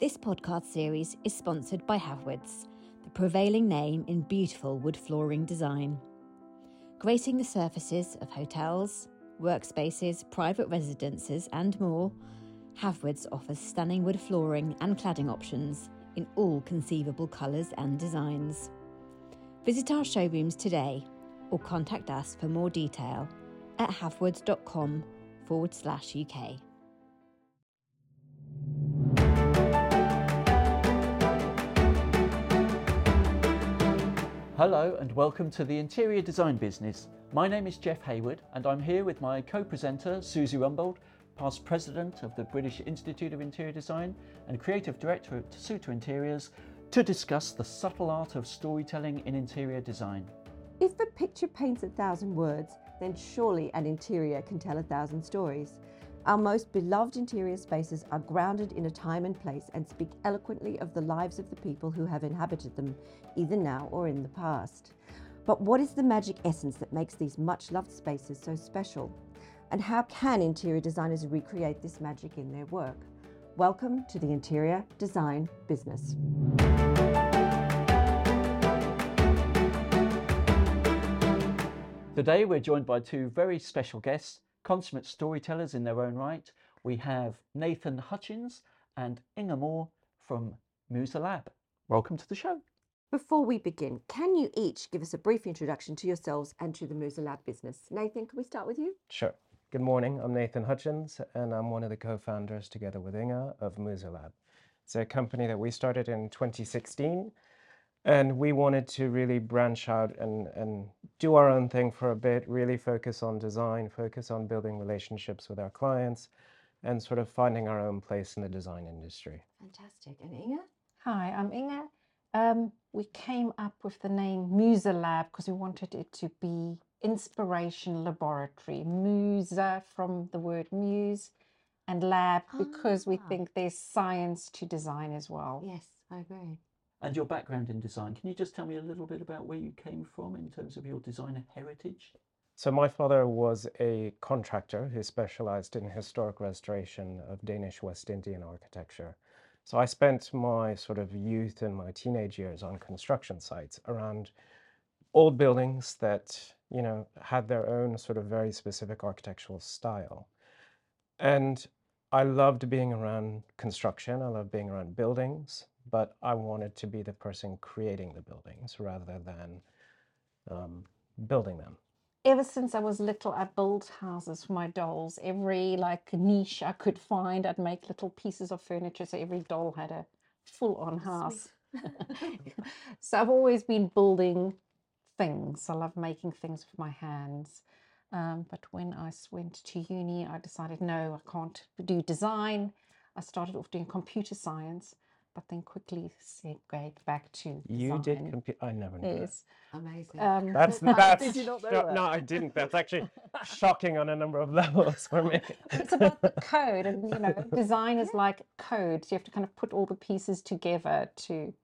This podcast series is sponsored by Havwoods, the prevailing name in beautiful wood flooring design. Gracing the surfaces of hotels, workspaces, private residences, and more, Havwoods offers stunning wood flooring and cladding options in all conceivable colours and designs. Visit our showrooms today or contact us for more detail at havwoods.com forward slash UK. Hello and welcome to the Interior Design Business. My name is Jeff Hayward and I'm here with my co-presenter Susie Rumbold, past president of the British Institute of Interior Design and creative director at Tasuta Interiors, to discuss the subtle art of storytelling in interior design. If a picture paints a thousand words, then surely an interior can tell a thousand stories. Our most beloved interior spaces are grounded in a time and place and speak eloquently of the lives of the people who have inhabited them, either now or in the past. But what is the magic essence that makes these much loved spaces so special? And how can interior designers recreate this magic in their work? Welcome to the Interior Design Business. Today we're joined by two very special guests, consummate storytellers in their own right. We have Nathan Hutchins and Inge Moore from Muza Lab. Welcome to the show. Before we begin, can you each give us a brief introduction to yourselves and to the Muza Lab business? Nathan, can we start with you? Sure. Good morning. I'm Nathan Hutchins, and I'm one of the co-founders, together with Inge, of Muza Lab. It's a company that we started in 2016, and we wanted to really branch out and, and do our own thing for a bit, really focus on design, focus on building relationships with our clients, and sort of finding our own place in the design industry. Fantastic. And Inge? Hi, I'm Inge. Um, we came up with the name Muza Lab because we wanted it to be inspiration laboratory. Muza from the word muse, and lab because we Ah. think there's science to design as well. Yes, I agree. And your background in design, can you just tell me a little bit about where you came from in terms of your designer heritage? So my father was a contractor who specialized in historic restoration of Danish West Indian architecture. So I spent my sort of youth and my teenage years on construction sites around old buildings that, you know, had their own sort of very specific architectural style. And I loved being around construction, I loved being around buildings, but I wanted to be the person creating the buildings rather than um, building them. Ever since I was little, I built houses for my dolls. Every like niche I could find, I'd make little pieces of furniture. So every doll had a full-on house. so I've always been building things. I love making things with my hands. Um, but I went to uni, I decided no, I can't do design. I started off doing computer science, but then quickly segued back to You did design. compute. I never knew that. Yes. Amazing. Um, That's Did you not know sho- that? no, I didn't. That's actually shocking on a number of levels for me. it's about the code and you know design is like code you have to kind of put all the pieces together to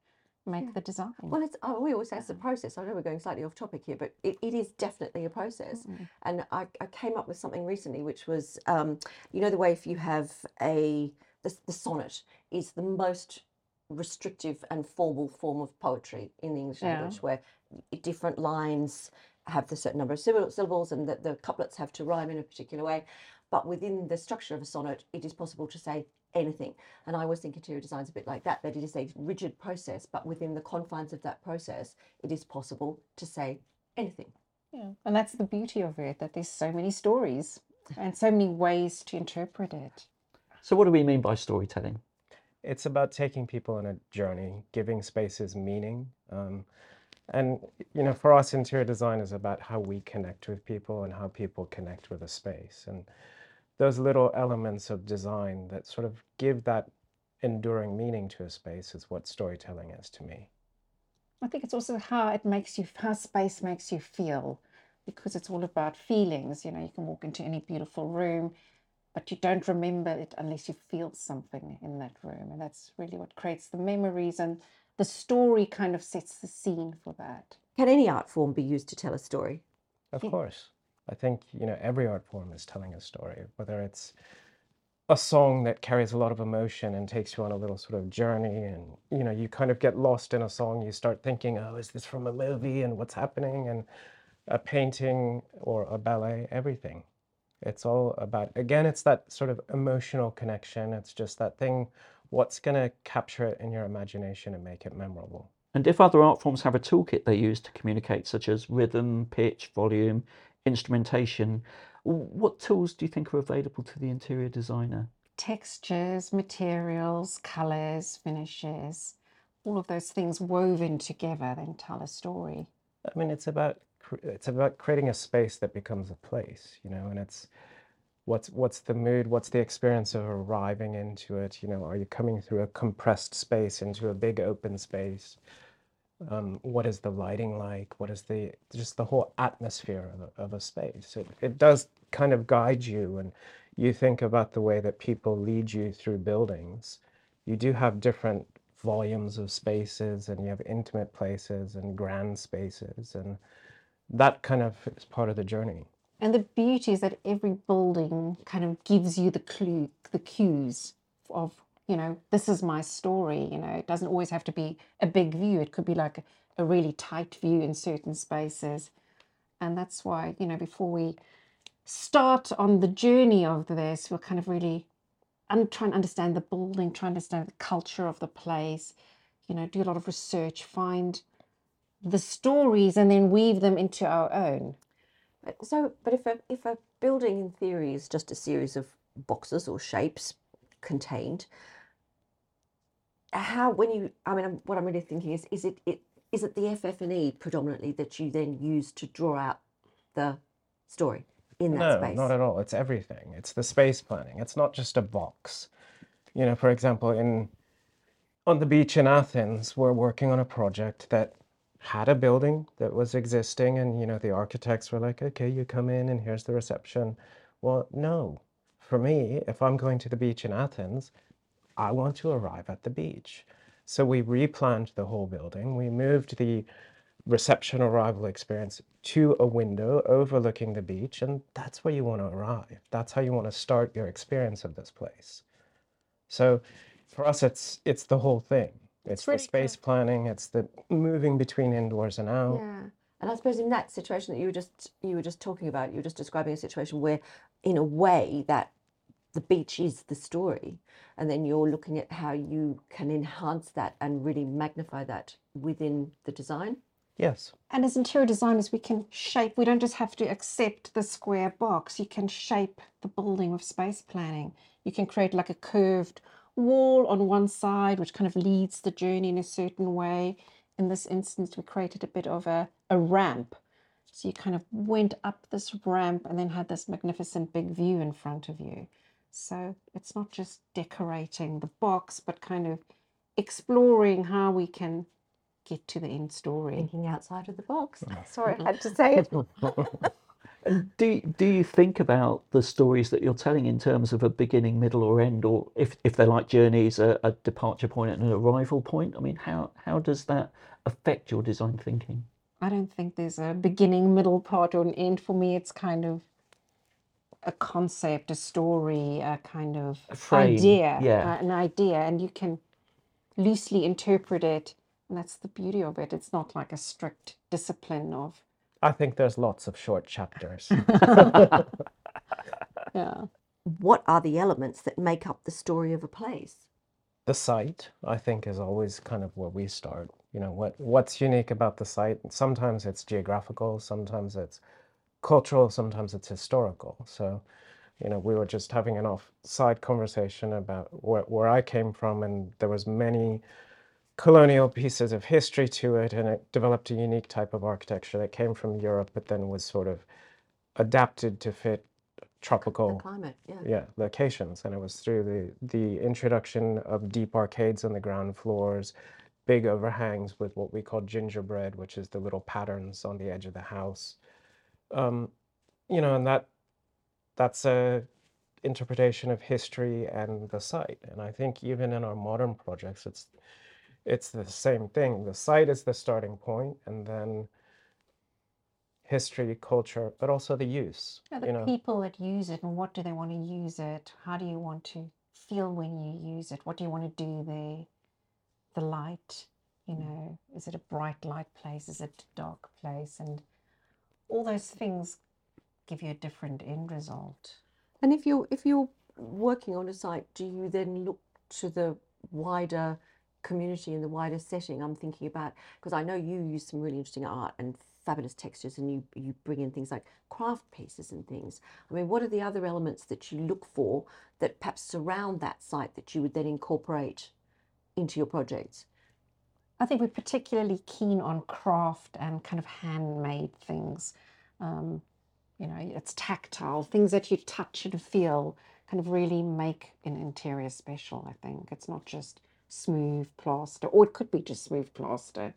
make the design well, it's, oh, we always say it's a process. I know we're going slightly off topic here, but it, it is definitely a process. Mm. And I, I came up with something recently, which was, um, you know, the way if you have a, the, the sonnet is the most restrictive and formal form of poetry in the English Yeah. language, where different lines have the certain number of syllables and that the couplets have to rhyme in a particular way. But within the structure of a sonnet, it is possible to say anything. And I always think interior design is a bit like that, that it is a rigid process, but within the confines of that process, it is possible to say anything. yeah. and that's the beauty of it that there's so many stories and so many ways to interpret it So, what do we mean by storytelling? It's about taking people on a journey, giving spaces meaning. Um, and, you know, for us, interior design is about how we connect with people and how people connect with a space. And those little elements of design that sort of give that enduring meaning to a space is what storytelling is to me. i think it's also how it makes you how space makes you feel because it's all about feelings you know you can walk into any beautiful room but you don't remember it unless you feel something in that room and that's really what creates the memories and the story kind of sets the scene for that Can any art form be used to tell a story? Of Yeah. course. I think, you know, every art form is telling a story, whether it's a song that carries a lot of emotion and takes you on a little sort of journey and you know you kind of get lost in a song you start thinking oh is this from a movie and what's happening and a painting or a ballet everything it's all about again it's that sort of emotional connection it's just that thing what's going to capture it in your imagination and make it memorable And if other art forms have a toolkit they use to communicate, such as rhythm, pitch, volume, instrumentation, what tools do you think are available to the interior designer? Textures, materials, colours, finishes, all of those things woven together then tell a story. I mean, it's about cr- it's about creating a space that becomes a place, you know, and it's what's what's the mood, what's the experience of arriving into it, you know, are you coming through a compressed space into a big open space? Um, what is the lighting like? What is the just the whole atmosphere of a, of a space? It, it does kind of guide you, and you think about the way that people lead you through buildings. You do have different volumes of spaces, and you have intimate places and grand spaces, and that kind of is part of the journey. And the beauty is that every building kind of gives you the clue, the cues of, you know, this is my story. You know, it doesn't always have to be a big view. It could be like a, really tight view in certain spaces. And that's why, you know, before we start on the journey of this, we're kind of really un- try and understand the building, trying to understand the culture of the place, you know, do a lot of research, find the stories and then weave them into our own. So, but if a if a building in theory is just a series of boxes or shapes contained, how when you I mean what I'm really thinking is is it it is it the FF and E predominantly that you then use to draw out the story in that No, space? No, not at all. It's everything. It's the space planning. It's not just a box. You know, for example, in on the beach in Athens, we're working on a project that had a building that was existing, and you know, the architects were like, "Okay, you come in, and here's the reception." Well, no. For me, if I'm going to the beach in Athens, I want to arrive at the beach. So we replanned the whole building. We moved the reception arrival experience to a window overlooking the beach, and that's where you want to arrive. That's how you want to start your experience of this place. So for us, it's it's the whole thing. It's, the really space planning. It's the moving between indoors and out. Yeah. And I suppose in that situation that you were just you were just talking about, you were just describing a situation where, in a way, that the beach is the story, and then you're looking at how you can enhance that and really magnify that within the design. Yes. And as interior designers, we can shape, we don't just have to accept the square box. You can shape the building with space planning. You can create like a curved wall on one side, which kind of leads the journey in a certain way. In this instance, we created a bit of a, a ramp. So you kind of went up this ramp and then had this magnificent big view in front of you. So it's not just decorating the box, but kind of exploring how we can get to the end story. Thinking outside of the box. Mm. Sorry, I had to say it. And do do you think about the stories that you're telling in terms of a beginning, middle, or end, or if, if they're like journeys, a, a departure point and an arrival point? I mean, how how does that affect your design thinking? I don't think there's a beginning, middle part, or an end. For me, it's kind of a concept, a story, a kind of frame, idea, yeah. uh, an idea, and you can loosely interpret it. And that's the beauty of it. It's not like a strict discipline of, I think there's lots of short chapters. yeah. What are the elements that make up the story of a place? the site i think is always kind of where we start you know what what's unique about the site sometimes it's geographical sometimes it's cultural sometimes it's historical so you know we were just having an off-side conversation about where, where i came from and there was many colonial pieces of history to it and it developed a unique type of architecture that came from europe but then was sort of adapted to fit The tropical climate, yeah. yeah locations. And it was through the the introduction of deep arcades on the ground floors big overhangs with what we call gingerbread which is the little patterns on the edge of the house. Um, you know and that that's a interpretation of history and the site. And i think even in our modern projects it's it's the same thing the site is the starting point and then history, culture, but also the use. Yeah, the you know, people that use it and what do they want to use it? How do you want to feel when you use it? What do you want to do there? The light, you mm. know, is it a bright light place? Is it a dark place? And all those things give you a different end result. And if you're if you're working on a site, do you then look to the wider community in the wider setting? I'm thinking about because I know you use some really interesting art and fabulous textures, and you you bring in things like craft pieces and things. I mean, what are the other elements that you look for that perhaps surround that site that you would then incorporate into your projects? I think we're particularly keen on craft and kind of handmade things. Um, you know, it's tactile, things that you touch and feel kind of really make an interior special, I think. It's not just smooth plaster, or it could be just smooth plaster,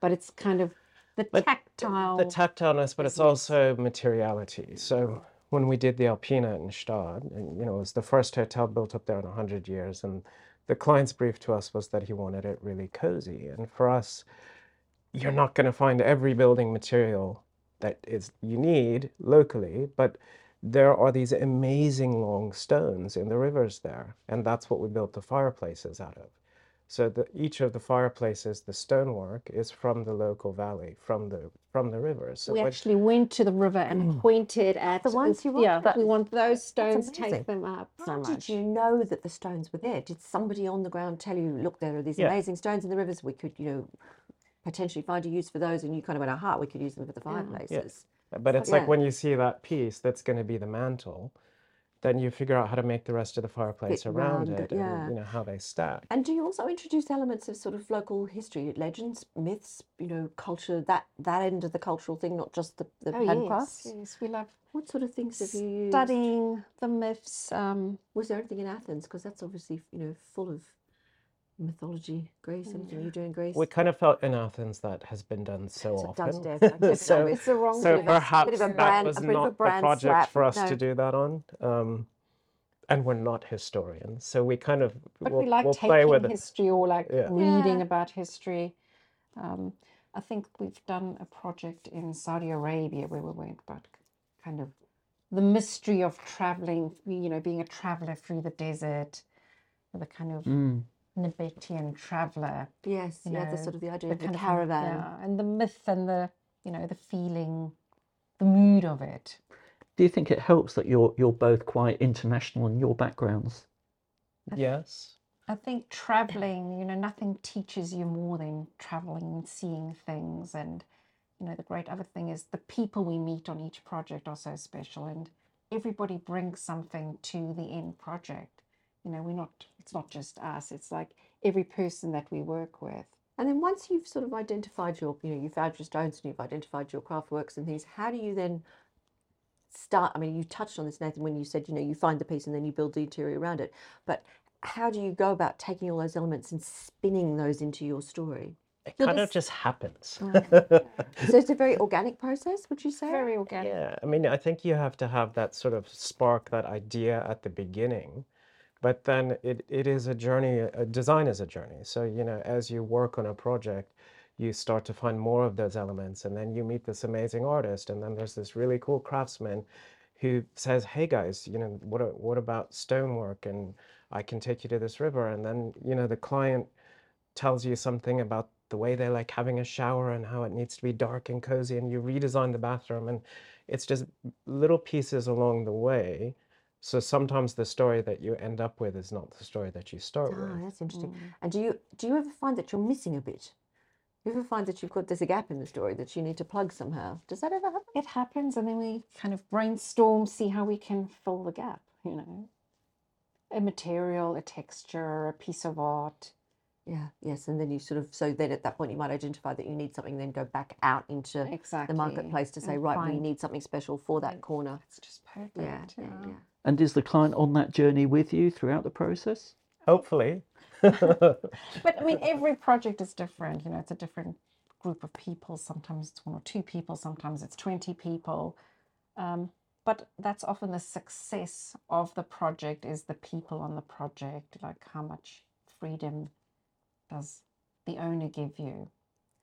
but it's kind of the But tactile. the tactileness, but it's also materiality. So when we did the Alpina in Gstaad, and, you know, it was the first hotel built up there in 100 years, and the client's brief to us was that he wanted it really cozy. And for us, you're not going to find every building material that is you need locally, but there are these amazing long stones in the rivers there, and that's what we built the fireplaces out of. So the, each of the fireplaces, the stonework is from the local valley, from the from the rivers. So we when- actually went to the river and mm. pointed at The ones you want? Yeah, That- we want those stones. amazing. Take them up so How much. did you know that the stones were there? Did somebody on the ground tell you, look, there are these Yeah. amazing stones in the rivers. We could, you know, potentially find a use for those, and you kind of went, aha, we could use them for the fireplaces. But it's Yeah. like when you see that piece that's going to be the mantle, then you figure out how to make the rest of the fireplace Bit around round, it, yeah. and you know how they stack. And do you also introduce elements of sort of local history, legends, myths, you know, culture, that that end of the cultural thing, not just the, the Oh handcrafts? yes, yes, we love What sort of things have you used? studying the myths. Um, Was there anything in Athens? Because that's obviously, you know, full of mythology. Greece, anything you do in Greece? We kind of felt in Athens that has been done so So often. done to death, I guess, so, it's the wrong so bit a- perhaps bit of a that brand- was a bit of a not the project slap, for us no. to do that on. Um, and we're not historians, so we kind of but we'll, we like we'll taking play with history or like Yeah. reading Yeah. about history. Um, I think we've done a project in Saudi Arabia where we went about kind of the mystery of traveling, you know, being a traveler through the desert, the kind of Mm. Nabataean traveler. yes, you yeah, the sort of the idea the of the kind of caravan. yeah, and the myth and the you know the feeling, the mood of it. Do you think it helps that you're you're both quite international in your backgrounds? Yes. I think traveling, you know, nothing teaches you more than traveling and seeing things. And, you know, the great other thing is the people we meet on each project are so special and everybody brings something to the end project. You know, we're not, it's not just us, it's like every person that we work with. And then once you've sort of identified your, you know, you found your stones and you've identified your craft works and things, how do you then start? I mean, you touched on this, Nathan, when you said, you know, you find the piece and then you build the interior around it. But how do you go about taking all those elements and spinning those into your story? It You're kind of just- just happens. Oh, so it's a very organic process, would you say? Very organic. Yeah, I mean, I think you have to have that sort of spark, that idea at the beginning, but then it, it is a journey. A design is a journey. So, you know, as you work on a project, you start to find more of those elements, and then you meet this amazing artist, and then there's this really cool craftsman who says, "Hey guys, you know, what what about stonework? And I can take you to this river." And then, you know, the client tells you something about the way they like having a shower and how it needs to be dark and cozy and you redesign the bathroom and it's just little pieces along the way so sometimes the story that you end up with is not the story that you start Ah, with that's interesting. And do you do you ever find that you're missing a bit? You ever find that you've got there's a gap in the story that you need to plug somehow? Does that ever happen? It happens, and then we kind of brainstorm, see how we can fill the gap, you know. A material, a texture, a piece of art. Yeah, yes, and then you sort of so then at that point you might identify that you need something, then go back out into Exactly. the marketplace to say, and right, we need something special for that corner. It's just perfect. Yeah, yeah, yeah. yeah. And is the client on that journey with you throughout the process? hopefully But I mean, every project is different. You know, it's a different group of people. Sometimes it's one or two people, sometimes it's 20 people. Um, but that's often the success of the project is the people on the project, like how much freedom does the owner give you?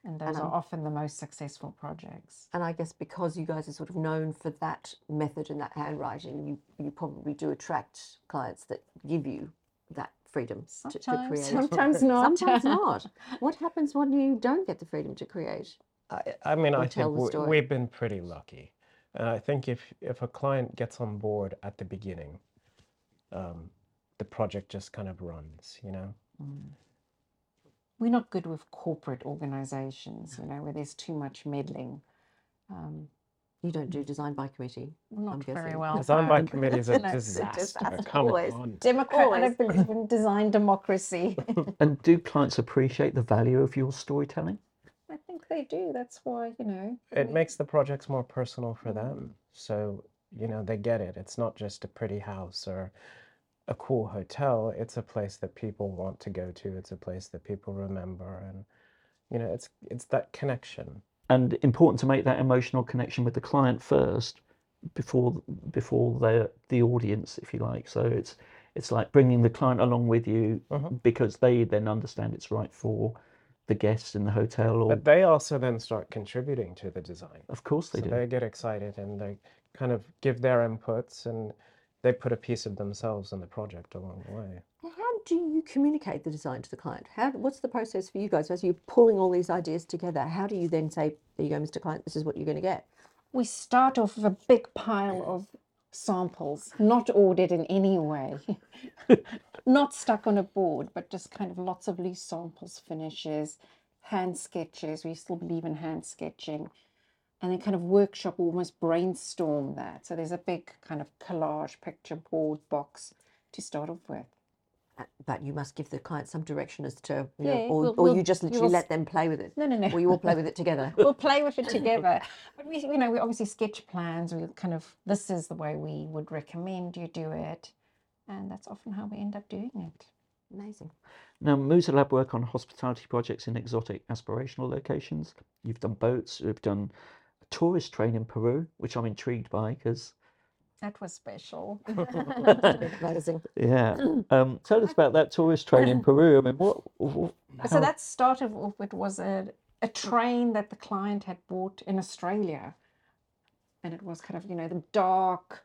And those And are I'm- often the most successful projects. And I guess because you guys are sort of known for that method and that handwriting, you, you probably do attract clients that give you that freedom to, to Sometimes, create. sometimes not. Sometimes not. What happens when you don't get the freedom to create? I, I mean, Or I think we, we've been pretty lucky. And I think if, if a client gets on board at the beginning, um, the project just kind of runs, you know? We're not good with corporate organizations, you know, where there's too much meddling. Um, You don't do design by committee. not I'm very guessing. well. Design by committee is a No, it's a disaster. disaster, Come always. on. Democrat, I don't believe in design democracy. And do clients appreciate the value of your storytelling? I think they do. That's why, you know. It we- makes the projects more personal for them. So, you know, they get it. It's not just a pretty house or a cool hotel. It's a place that people want to go to. It's a place that people remember. And, you know, it's it's that connection. and important to make that emotional connection with the client first before before the the audience if you like so it's it's like bringing the client along with you Mhm. because they then understand it's right for the guests in the hotel or But they also then start contributing to the design. of course they so do they get excited and they kind of give their inputs and they put a piece of themselves in the project along the way. How do you communicate the design to the client? How, what's the process for you guys as you're pulling all these ideas together? How do you then say, there you go, Mr. Client, this is what you're going to get? We start off with a big pile of samples, not ordered in any way, not stuck on a board, but just kind of lots of loose samples, finishes, hand sketches. We still believe in hand sketching. And then kind of workshop, almost brainstorm that. So there's a big kind of collage picture board box to start off with. Uh, But you must give the client some direction as to, you Yeah, know, or, we'll- or we'll- you just we literally will let them play with it. No, no, no. Or you all play with it together. we'll play with it together. But we, you know, we obviously sketch plans. We kind of this is the way we would recommend you do it, and that's often how we end up doing it. Amazing. now Muza Lab work on hospitality projects in exotic aspirational locations you've done boats you've done a tourist train in Peru which I'm intrigued by because That was special. Amazing. yeah um, tell us about that tourist train in Peru I mean what, what so that started off. It was a a train that the client had bought in Australia, and it was kind of you know the dark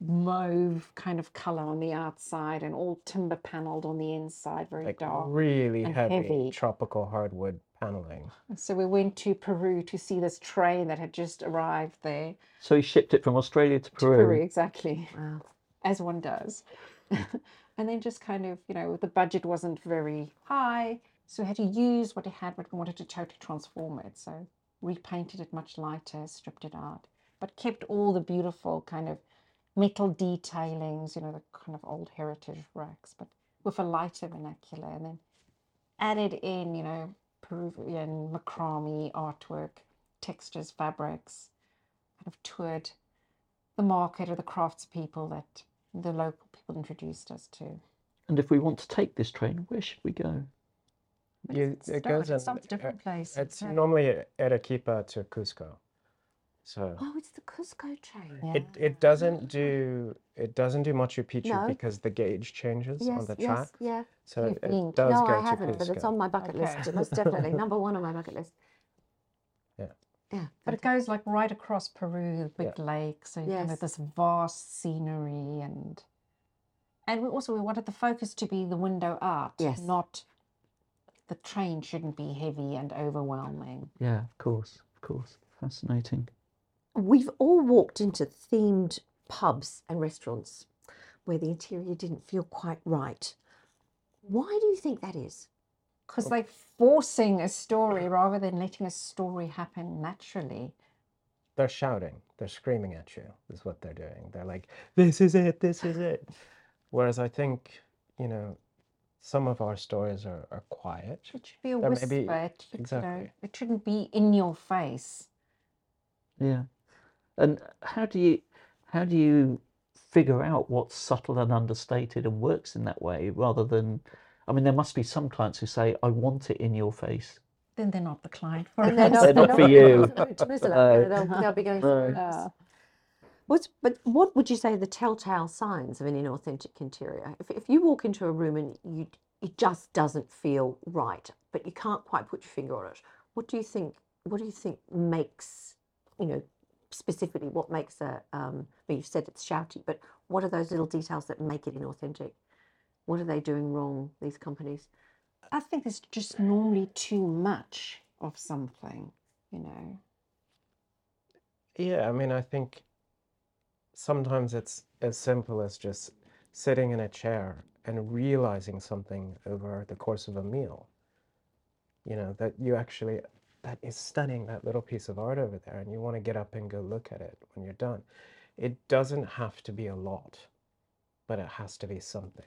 mauve kind of color on the outside and all timber paneled on the inside, very Like dark. really heavy, heavy. tropical hardwood paneling. So we went to Peru to see this train that had just arrived there. so he shipped it from Australia to To Peru. Peru, exactly, Wow. as one does. and then just kind of, you know, the budget wasn't very high, so we had to use what we had, but we wanted to totally transform it. So repainted it much lighter, stripped it out, but kept all the beautiful kind of metal detailings, you know, the kind of old heritage racks, but with a lighter vernacular, and then added in, you know, Peruvian macrame artwork, textures, fabrics, kind of toured the market or the craftspeople that the local people introduced us to. And if we want to take this train, where should we go? You, it goes in. Some different places. It's yeah. normally Arequipa to Cusco. So Oh, it's the Cusco train. it, it doesn't do it doesn't do Machu Picchu No. because the gauge changes on Yes, the yes, track. yeah. So You've it, it to- does no, go I to haven't, but it's Cusco. on my bucket Okay. list. Most definitely. Number one on my bucket list. Yeah. Yeah. But it goes like right across Peru, the big lake, so you kind Yes. of this vast scenery and and we also we wanted the focus to be the window art, Yes. not the train shouldn't be heavy and overwhelming. Yeah, of course, of course. Fascinating. We've all walked into themed pubs and restaurants where the interior didn't feel quite right. Why do you think that is? Because they're forcing a story rather than letting a story happen naturally. They're shouting, they're screaming at you, is what they're doing. They're like, this is it, this is it. Whereas I think, you know, some of our stories are, are quiet. It should be a There may whisper. be- it, should, you know, exactly. it shouldn't be in your face. Yeah. And how do you how do you figure out what's subtle and understated and works in that way rather than I mean there must be some clients who say I want it in your face. Then they're not the client for us. they're They're not for you. to Mr. No. They'll, they'll be going No. through us. What's, but what would you say are the telltale signs of an inauthentic interior? If, if you walk into a room and you, it just doesn't feel right, but you can't quite put your finger on it, What do you think? What do you think makes you know specifically what makes a? Um, well, you've said it's shouty, but what are those little details that make it inauthentic? What are they doing wrong? These companies. I think there's just normally too much of something, you know. Yeah, I mean, I think sometimes it's as simple as just sitting in a chair and realizing something over the course of a meal. You know, that you actually, that is stunning, that little piece of art over there, and you want to get up and go look at it when you're done. It doesn't have to be a lot, but it has to be something.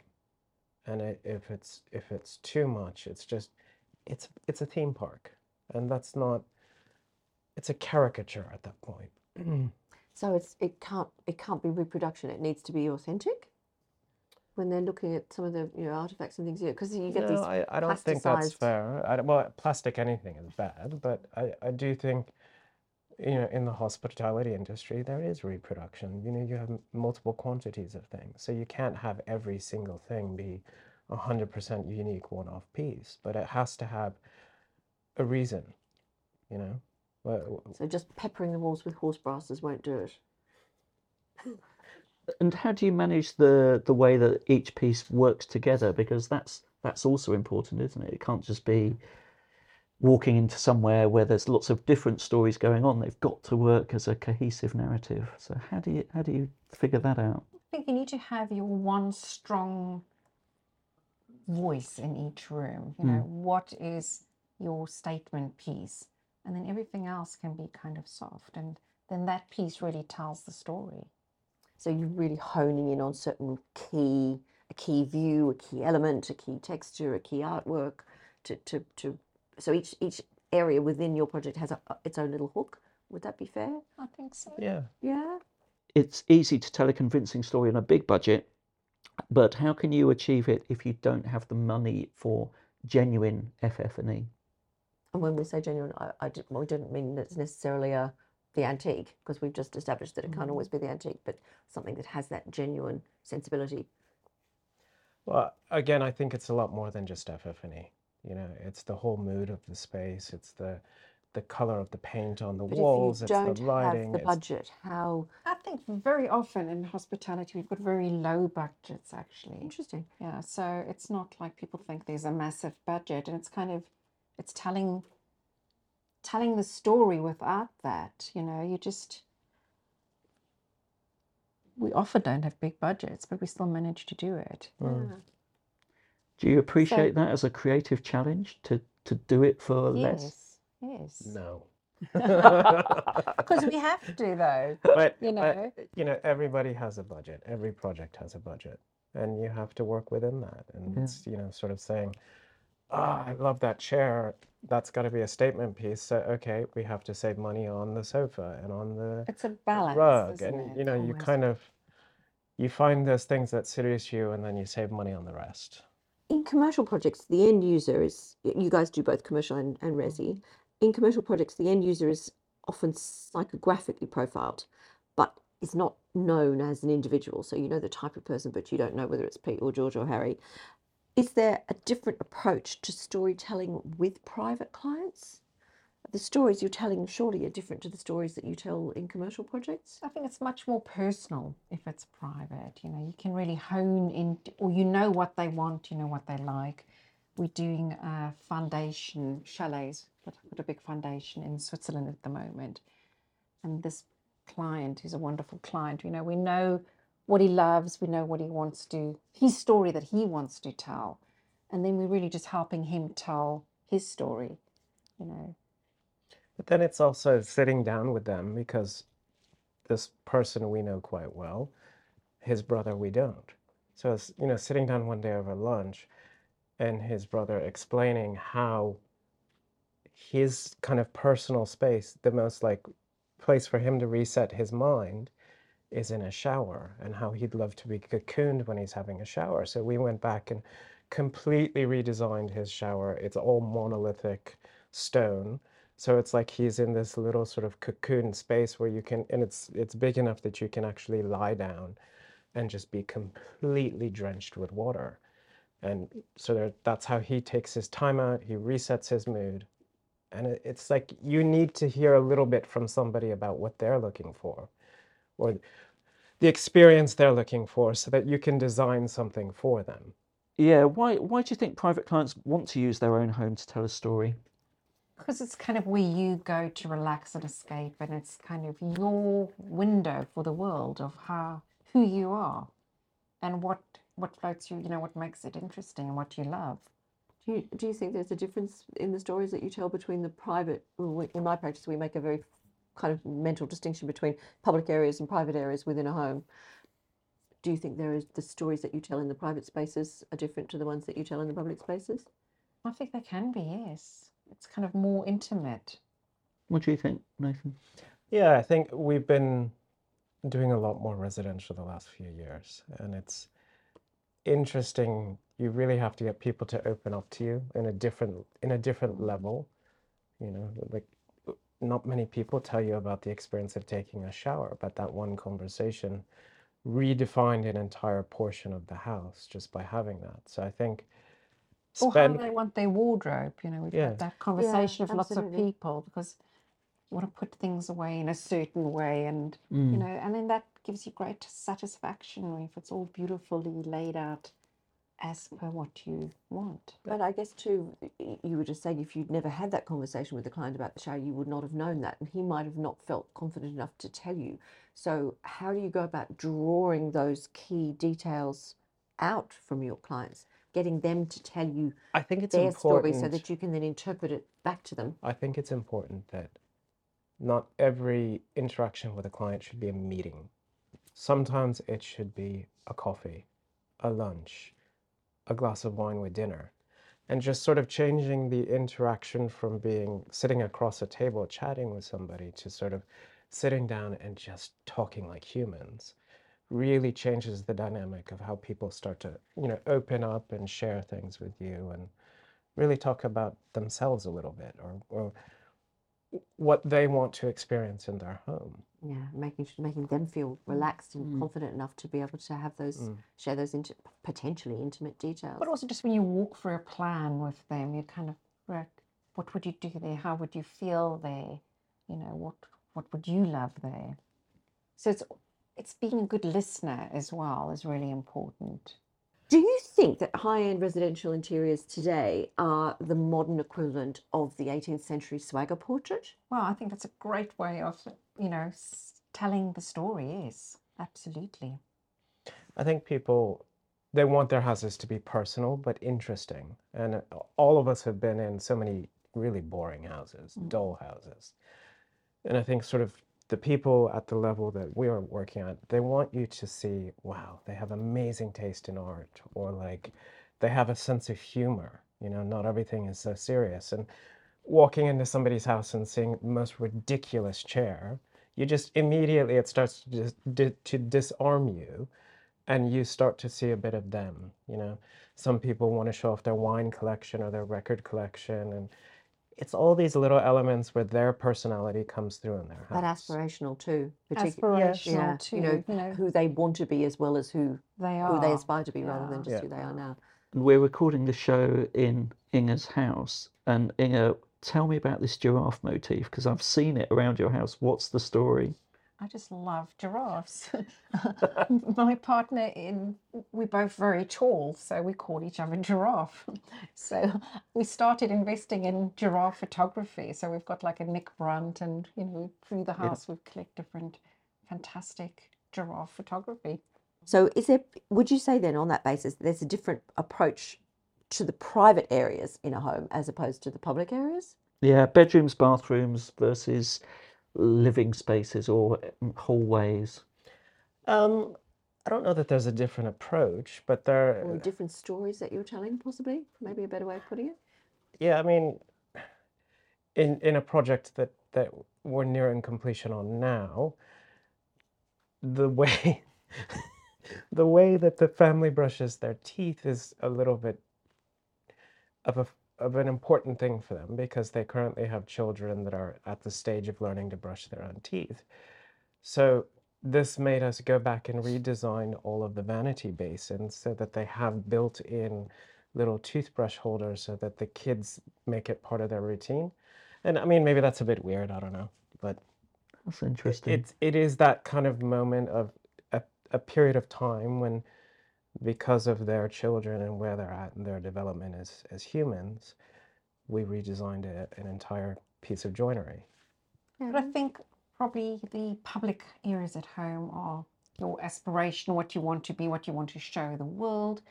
And it, if it's if it's too much, it's just it's it's a theme park, and that's not. It's a caricature at that point. So it's it can't it can't be reproduction. It needs to be authentic. When they're looking at some of the you know artifacts and things, because you get No, these. I, I don't think that's fair. I, well, plastic anything is bad, but I, I do think, you know, in the hospitality industry, there is reproduction. You know, you have multiple quantities of things. So you can't have every single thing be a 100% unique one-off piece, but it has to have a reason, you know? So just peppering the walls with horse brasses won't do it. And how do you manage the the way that each piece works together? Because that's that's also important, isn't it? It can't just be walking into somewhere where there's lots of different stories going on. They've got to work as a cohesive narrative. So how do you how do you figure that out? I think you need to have your one strong voice in each room. You hmm. know, what is your statement piece? And then everything else can be kind of soft. And then that piece really tells the story. So you're really honing in on certain key, a key view, a key element, a key texture, a key artwork. To to to. So each each area within your project has a, its own little hook. Would that be fair? I think so. yeah. Yeah. It's easy to tell a convincing story on a big budget, but how can you achieve it if you don't have the money for genuine FF&E? And when we say genuine, I, I did, well, we didn't mean that it's necessarily a the antique because we've just established that it can't mm-hmm. always be the antique, but something that has that genuine sensibility. Well, again, I think it's a lot more than just FF&E. You know, it's the whole mood of the space. It's the the color of the paint on the But walls. if you It's don't the lighting. have the it's- budget, how I think very often in hospitality, we've got very low budgets actually. interesting. Yeah, so it's not like people think there's a massive budget, and it's kind of it's telling telling the story without that. You know, you just we often don't have big budgets, but we still manage to do it. Mm. Do you appreciate that as a creative challenge to, to do it for less? Yes, yes. No. Because we have to, though. but you uh, know. you know, everybody has a budget. Every project has a budget, and you have to work within that. And Yeah. it's you know, sort of saying, "Ah, I love that chair. That's got to be a statement piece." So okay, we have to save money on the sofa and on the It's a balance, rug, isn't and it? you know, you kind of you find those things that seduce you, and then you save money on the rest. In commercial projects, the end user is, you guys do both commercial and, and resi. In commercial projects, the end user is often psychographically profiled, but is not known as an individual. So you know the type of person, but you don't know whether it's Pete or George or Harry. Is there a different approach to storytelling with private clients? The stories you're telling surely are different to the stories that you tell in commercial projects. I think it's much more personal if it's private. You know, you can really hone in, or you know what they want, you know what they like. We're doing a foundation chalets, got, got a big foundation in Switzerland at the moment. And this client is a wonderful client. You know, we know what he loves, we know what he wants to, his story that he wants to tell. And then we're really just helping him tell his story, you know. But then it's also sitting down with them because this person we know quite well, his brother we don't. So it's, you know, sitting down one day over lunch and his brother explaining how his kind of personal space, the most like place for him to reset his mind is in a shower and how he'd love to be cocooned when he's having a shower. So we went back and completely redesigned his shower. It's all monolithic stone. So it's like he's in this little sort of cocoon space where you can, and it's it's big enough that you can actually lie down and just be completely drenched with water. And so there, that's how he takes his time out. He resets his mood, And it, it's like you need to hear a little bit from somebody about what they're looking for or the experience they're looking for so that you can design something for them. Yeah, why why do you think private clients want to use their own home to tell a story? Because it's kind of where you go to relax and escape, and it's kind of your window for the world of how who you are, and what what floats you, you know, what makes it interesting and what you love. Do you, do you think there's a difference in the stories that you tell between the private? well, we- In my practice, we make a very kind of mental distinction between public areas and private areas within a home. Do you think there is the stories that you tell in the private spaces are different to the ones that you tell in the public spaces? I think they can be, yes. It's kind of more intimate. What do you think, Nathan? Yeah, I think we've been doing a lot more residential the last few years, and it's interesting. You really have to get people to open up to you in a different in a different level. You know, like not many people tell you about the experience of taking a shower, but that one conversation redefined an entire portion of the house just by having that. So I think Or how they want their wardrobe. You know, we've Yeah. had that conversation with lots of people because you want to put things away in a certain way, and you Mm. know, and then that gives you great satisfaction if it's all beautifully laid out as per what you want. But I guess too, you were just saying if you'd never had that conversation with the client about the shower, you would not have known that, and he might have not felt confident enough to tell you. So, how do you go about drawing those key details out from your clients, getting them to tell you I think it's their story so that you can then interpret it back to them? I think it's important that not every interaction with a client should be a meeting. Sometimes it should be a coffee, a lunch, a glass of wine with dinner, and just sort of changing the interaction from being sitting across a table chatting with somebody to sort of sitting down and just talking like humans really changes the dynamic of how people start to, you know, open up and share things with you and really talk about themselves a little bit or, or what they want to experience in their home. Yeah, making su- making them feel relaxed and Mm. confident enough to be able to have those Mm. share those inti- potentially intimate details. But also just when you walk through a plan with them, you kind of right, what would you do there? How would you feel there? You know, what what would you love there? So it's it's being a good listener as well is really important. Do you think that high end residential interiors today are the modern equivalent of the 18th century swagger portrait? Well, I think that's a great way of, you know, telling the story. Yes, absolutely. I think people they want their houses to be personal but interesting. And uh, all of us have been in so many really boring houses, Mm. dull houses. And I think sort of the people at the level that we are working at, they want you to see, wow, they have amazing taste in art or like they have a sense of humor. You know, not everything is so serious. And walking into somebody's house and seeing the most ridiculous chair, you just immediately it starts to dis- di- to disarm you and you start to see a bit of them you know some people want to show off their wine collection or their record collection and it's all these little elements where their personality comes through in their house That aspirational too, particularly Aspirational yeah, too. you know, you know, who they want to be as well as who they are. who they aspire to be, rather than just Yeah. who they are now. We're recording the show in Inge's house. And Inge, tell me about this giraffe motif because I've seen it around your house. What's the story? I just love giraffes. My partner in we're both very tall, so we call each other giraffe. So we started investing in giraffe photography. So we've got like a Nick Brandt and you know, through the house we collect different fantastic giraffe photography. So, is there? Would you say then, on that basis, there's a different approach to the private areas in a home as opposed to the public areas? Yeah, bedrooms, bathrooms versus living spaces or mm, hallways. um i don't know that there's a different approach but there Or different stories that you're telling, possibly? Maybe a better way of putting it? yeah i mean in in a project that that we're nearing completion on now the way the way that the family brushes their teeth is a little bit of a of an important thing for them because they currently have children that are at the stage of learning to brush their own teeth. So this made us go back and redesign all of the vanity basins so that they have built-in little toothbrush holders so that the kids make it part of their routine. And I mean, maybe that's a bit weird. I don't know, but That's interesting. it it is that kind of moment of a, a period of time when, because of their children and where they're at in their development as as humans, we redesigned a, an entire piece of joinery. But I mm-hmm. think probably the public areas at home are your aspiration, what you want to be, what you want to show the world,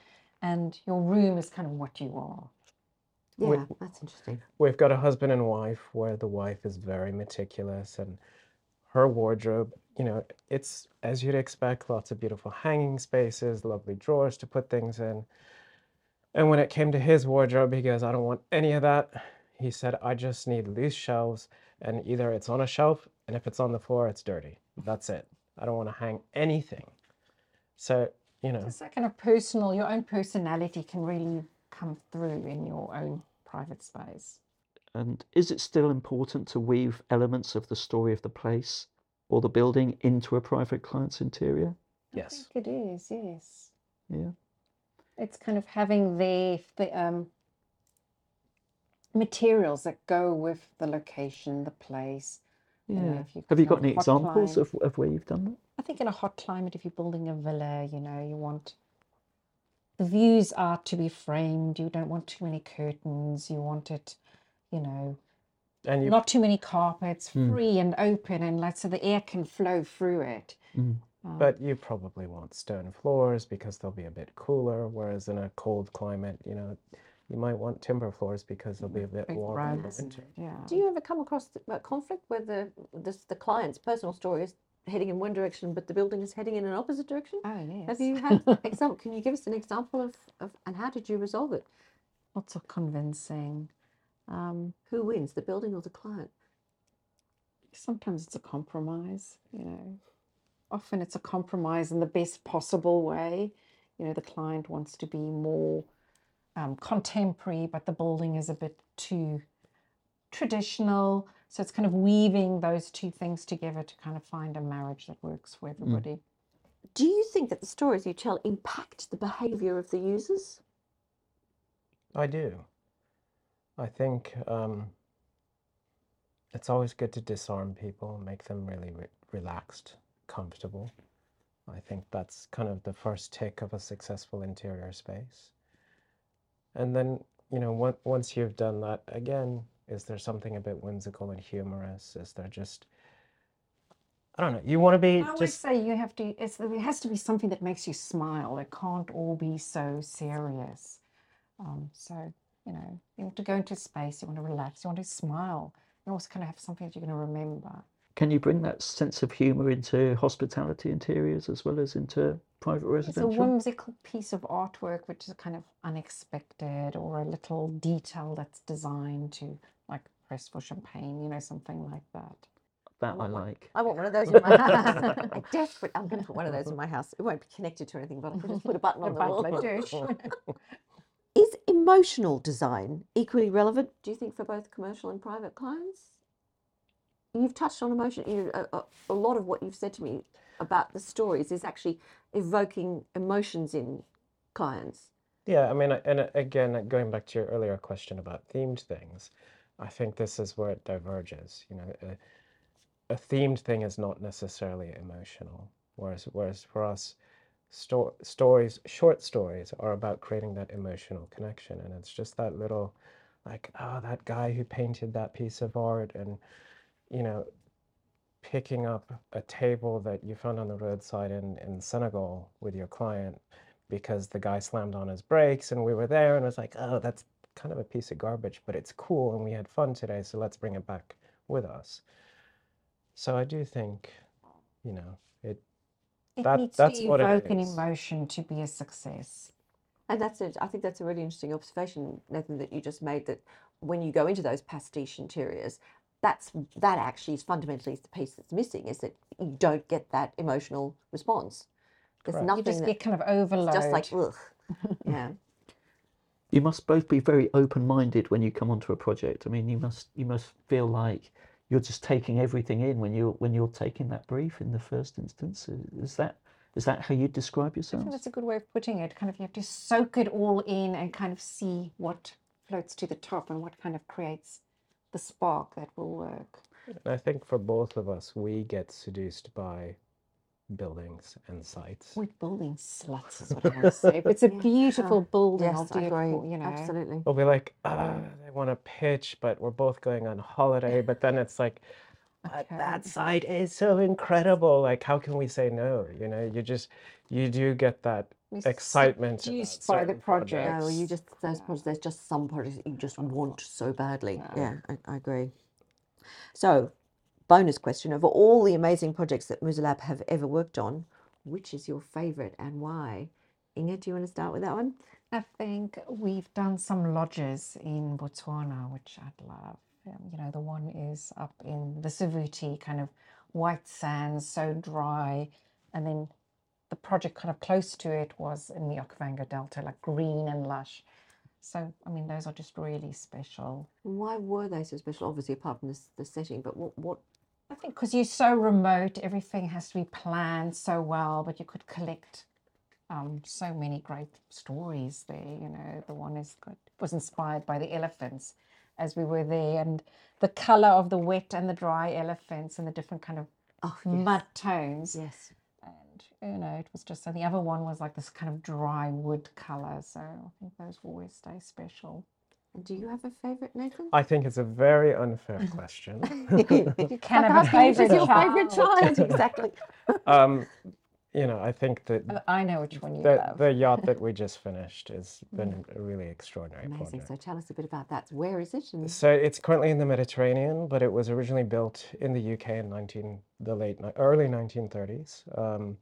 and your room is kind of what you are. Yeah, Wait. that's interesting. We've got a husband and wife where the wife is very meticulous and her wardrobe, you know, it's as you'd expect, lots of beautiful hanging spaces, lovely drawers to put things in. And when it came to his wardrobe, he goes, I don't want any of that. He said, I just need loose shelves, and either it's on a shelf, and if it's on the floor, it's dirty. That's it. I don't want to hang anything. So, you know, It's that kind of personal, your own personality can really come through in your own private space. And is it still important to weave elements of the story of the place or the building into a private client's interior? yes. I think it is, yes. Yeah. It's kind of having the, the um, materials that go with the location, the place. you know, Yeah. you've Have you got any examples climate- of, of where you've done that? I think in a hot climate, if you're building a villa, you know, you want the views are to be framed. You don't want too many curtains. You want it, you know, And you not too many carpets, Hmm. free and open, and like so the air can flow through it. Mm. Um, But you probably want stone floors because they'll be a bit cooler, whereas in a cold climate, you know, you might want timber floors because they'll be a bit warmer in the winter. yeah. Do you ever come across a conflict where the this, the client's personal story is heading in one direction, but the building is heading in an opposite direction? Oh yes. Have you had example? Can you give us an example of, of and how did you resolve it? lots of convincing? Um, Who wins, the building or the client? sometimes it's a compromise, you know. Often it's a compromise in the best possible way. You know, the client wants to be more um, contemporary, but the building is a bit too traditional. So it's kind of weaving those two things together to kind of find a marriage that works for everybody. Do you think that the stories you tell impact the behaviour of the users? I do. I think um, it's always good to disarm people, make them really re- relaxed, comfortable. I think that's kind of the first tick of a successful interior space. And then, you know, on- once you've done that, again, is there something a bit whimsical and humorous? Is there just, I don't know, you want to be I always just, say you have to. It's, there has to be something that makes you smile. It can't all be so serious. Um, so you know, you want to go into space. You want to relax. You want to smile. You also kind of have something that you're going to remember. Can you bring that sense of humour into hospitality interiors as well as into private residences? It's a whimsical piece of artwork which is kind of unexpected, or a little detail that's designed to like press for champagne. You know, something like that. that I want one. like. I want one of those in my house. I desperate. I'm going to put one of those in my house. It won't be connected to anything, but I can just put a button on the wall. emotional design equally relevant, do you think, for both commercial and private clients? You've touched on emotion. You, a, a, lot of what you've said to me about the stories is actually evoking emotions in clients. Yeah, I mean, uh, and uh, again, uh, going back to your earlier question about themed things, I think this is where it diverges. You know, a, a themed thing is not necessarily emotional, whereas whereas for us, sto- stories, short stories, are about creating that emotional connection, and it's just that little, like, oh, that guy who painted that piece of art, and you know, picking up a table that you found on the roadside in in Senegal with your client because the guy slammed on his brakes and we were there and it was like, oh, that's kind of a piece of garbage, but it's cool and we had fun today, so let's bring it back with us. So I do think, you know, it It That- needs that's to what evoke an emotion to be a success. And that's it. I think that's a really interesting observation, Nathan, that you just made. That when you go into those pastiche interiors, that's that actually is fundamentally the piece that's missing. Is that you don't get that emotional response. There's Correct. Nothing You just that, get kind of overload. just like ugh. yeah. You must both be very open-minded when you come onto a project. I mean, you must you must feel like you're just taking everything in when you're when you're taking that brief in the first instance. Is that is that how you describe yourself? I think yourselves? that's a good way of putting it. Kind of you have to soak it all in and kind of see what floats to the top and what kind of creates the spark that will work. And I think for both of us, we get seduced by buildings and sites. We're building sluts, is what I want to say. If it's a Yeah. beautiful building, I'll Yes, do I it agree. for, you know. Absolutely. We'll be like, ah, they want to pitch, but we're both going on holiday. But then it's like, but Okay. that site is so incredible. Like, how can we say no? You know, you just, you do get that We're excitement. about seduced by the project. No, you just those projects. There's just some projects that you just want so badly. Yeah, I, I agree. So, bonus question: of all the amazing projects that Muza Lab have ever worked on, which is your favourite and why? Inge, do you want to start with that one? I think we've done some lodges in Botswana, which I'd love. Um, you know, the one is up in the Savuti, kind of white sands, so dry. And then the project kind of close to it was in the Okavango Delta, like green and lush. So, I mean, those are just really special. Why were they so special? Obviously, apart from this, the setting, but what what I think because you're so remote, everything has to be planned so well, but you could collect um, so many great stories there. You know, the one is good, was inspired by the elephants as we were there, and the color of the wet and the dry elephants and the different kind of oh yes, mud tones. yes. And you know, it was just, and the other one was like this kind of dry wood color. So I think those will always stay special. And do you have a favourite, Nathan? I think it's a very unfair question. You can have a Asking which favorite your favourite child, exactly. um, you know, I think that Uh, I know which one you the, love. the yacht that we just finished has been a really extraordinary Amazing. project. So tell us a bit about that. Where is it? And So it's currently in the Mediterranean, but it was originally built in the UK in 19 the late early 1930s. Um,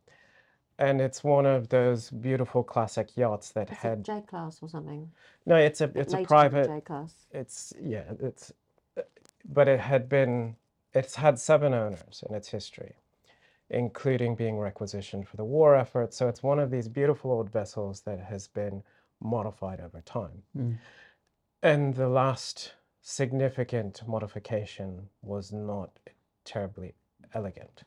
and it's one of those beautiful classic yachts that it had J class or something? no, it's a it's a Later private. J class. It's yeah, it's but it had been it's had seven owners in its history, including being requisitioned for the war effort. So it's one of these beautiful old vessels that has been modified over time. Mm. And the last significant modification was not terribly elegant.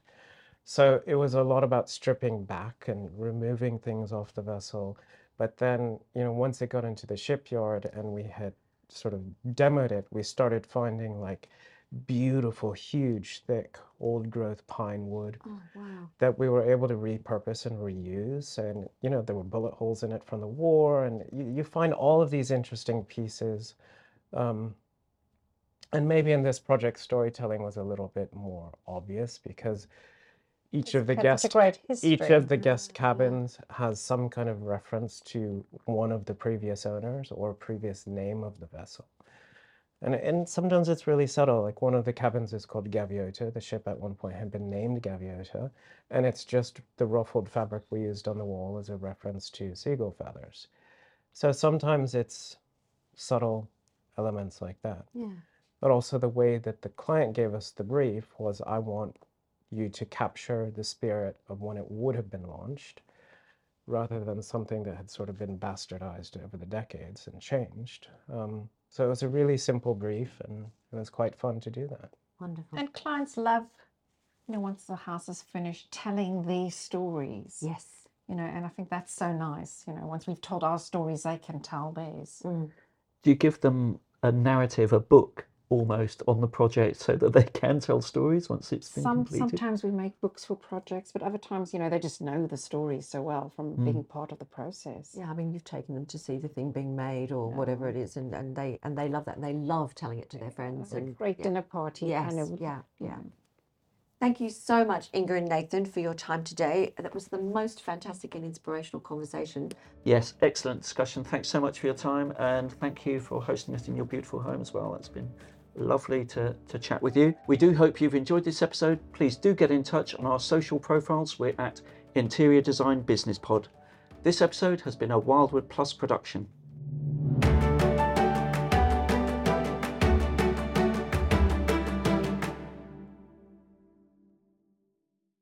So it was a lot about stripping back and removing things off the vessel. But then, you know, once it got into the shipyard and we had sort of demoed it, we started finding like beautiful, huge, thick, old growth pine wood Oh wow. that we were able to repurpose and reuse. And, you know, there were bullet holes in it from the war. And you, you find all of these interesting pieces. Um, and maybe in this project, storytelling was a little bit more obvious because each of the guest a great history. each of the guest cabins has some kind of reference to one of the previous owners or previous name of the vessel. And, and sometimes it's really subtle. Like one of the cabins is called Gaviota. The ship at one point had been named Gaviota. And it's just the ruffled fabric we used on the wall as a reference to seagull feathers. So sometimes it's subtle elements like that. Yeah. But also the way that the client gave us the brief was I want you to capture the spirit of when it would have been launched rather than something that had sort of been bastardized over the decades and changed. Um, so it was a really simple brief and it was quite fun to do that. Wonderful. And clients love, you know, once the house is finished, telling their stories. yes. You know, and I think that's so nice. You know, once we've told our stories, they can tell theirs. Mm. Do you give them a narrative, a book almost on the project so that they can tell stories once it's been Some completed? sometimes we make books for projects, but other times, you know, they just know the stories so well from mm. being part of the process. Yeah, I mean, you've taken them to see the thing being made or whatever it is, and, and they and they love that, and they love telling it to their friends. Like a great yeah. dinner party Yes, kind of. yeah, yeah. Thank you so much, Inge and Nathan, for your time today. That was the most fantastic and inspirational conversation. Yes, excellent discussion. Thanks so much for your time and thank you for hosting us in your beautiful home as well. That's been lovely to, to chat with you. We do hope you've enjoyed this episode. Please do get in touch on our social profiles. We're at Interior Design Business Pod. This episode has been a Wildwood Plus production.